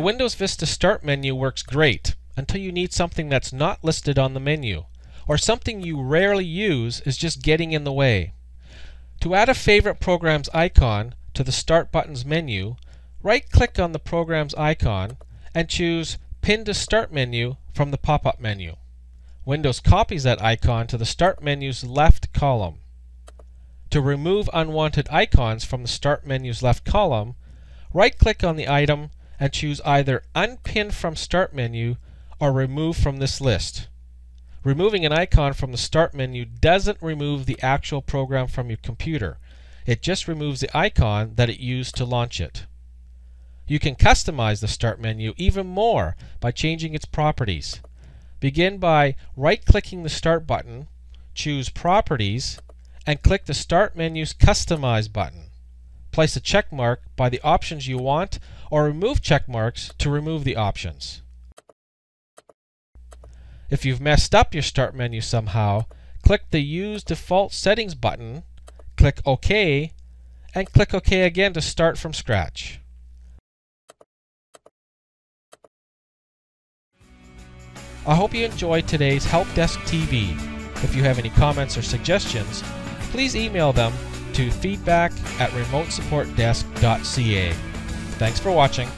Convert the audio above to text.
Windows Vista Start menu works great until you need something that's not listed on the menu, or something you rarely use is just getting in the way. To add a favorite program's icon to the Start button's menu, right click on the program's icon and choose Pin to Start menu from the pop up menu. Windows copies that icon to the Start menu's left column. To remove unwanted icons from the Start menu's left column, right click on the item and choose either Unpin from Start menu or Remove from this list. Removing an icon from the Start menu doesn't remove the actual program from your computer. It just removes the icon that it used to launch it. You can customize the Start menu even more by changing its properties. Begin by right-clicking the Start button, choose Properties, and click the Start menu's Customize button. Place a check mark by the options you want or remove check marks to remove the options. If you've messed up your Start menu somehow, click the Use Default Settings button, click OK, and click OK again to start from scratch. I hope you enjoyed today's Help Desk TV. If you have any comments or suggestions, please email them to feedback at remotesupportdesk.ca. Thanks for watching.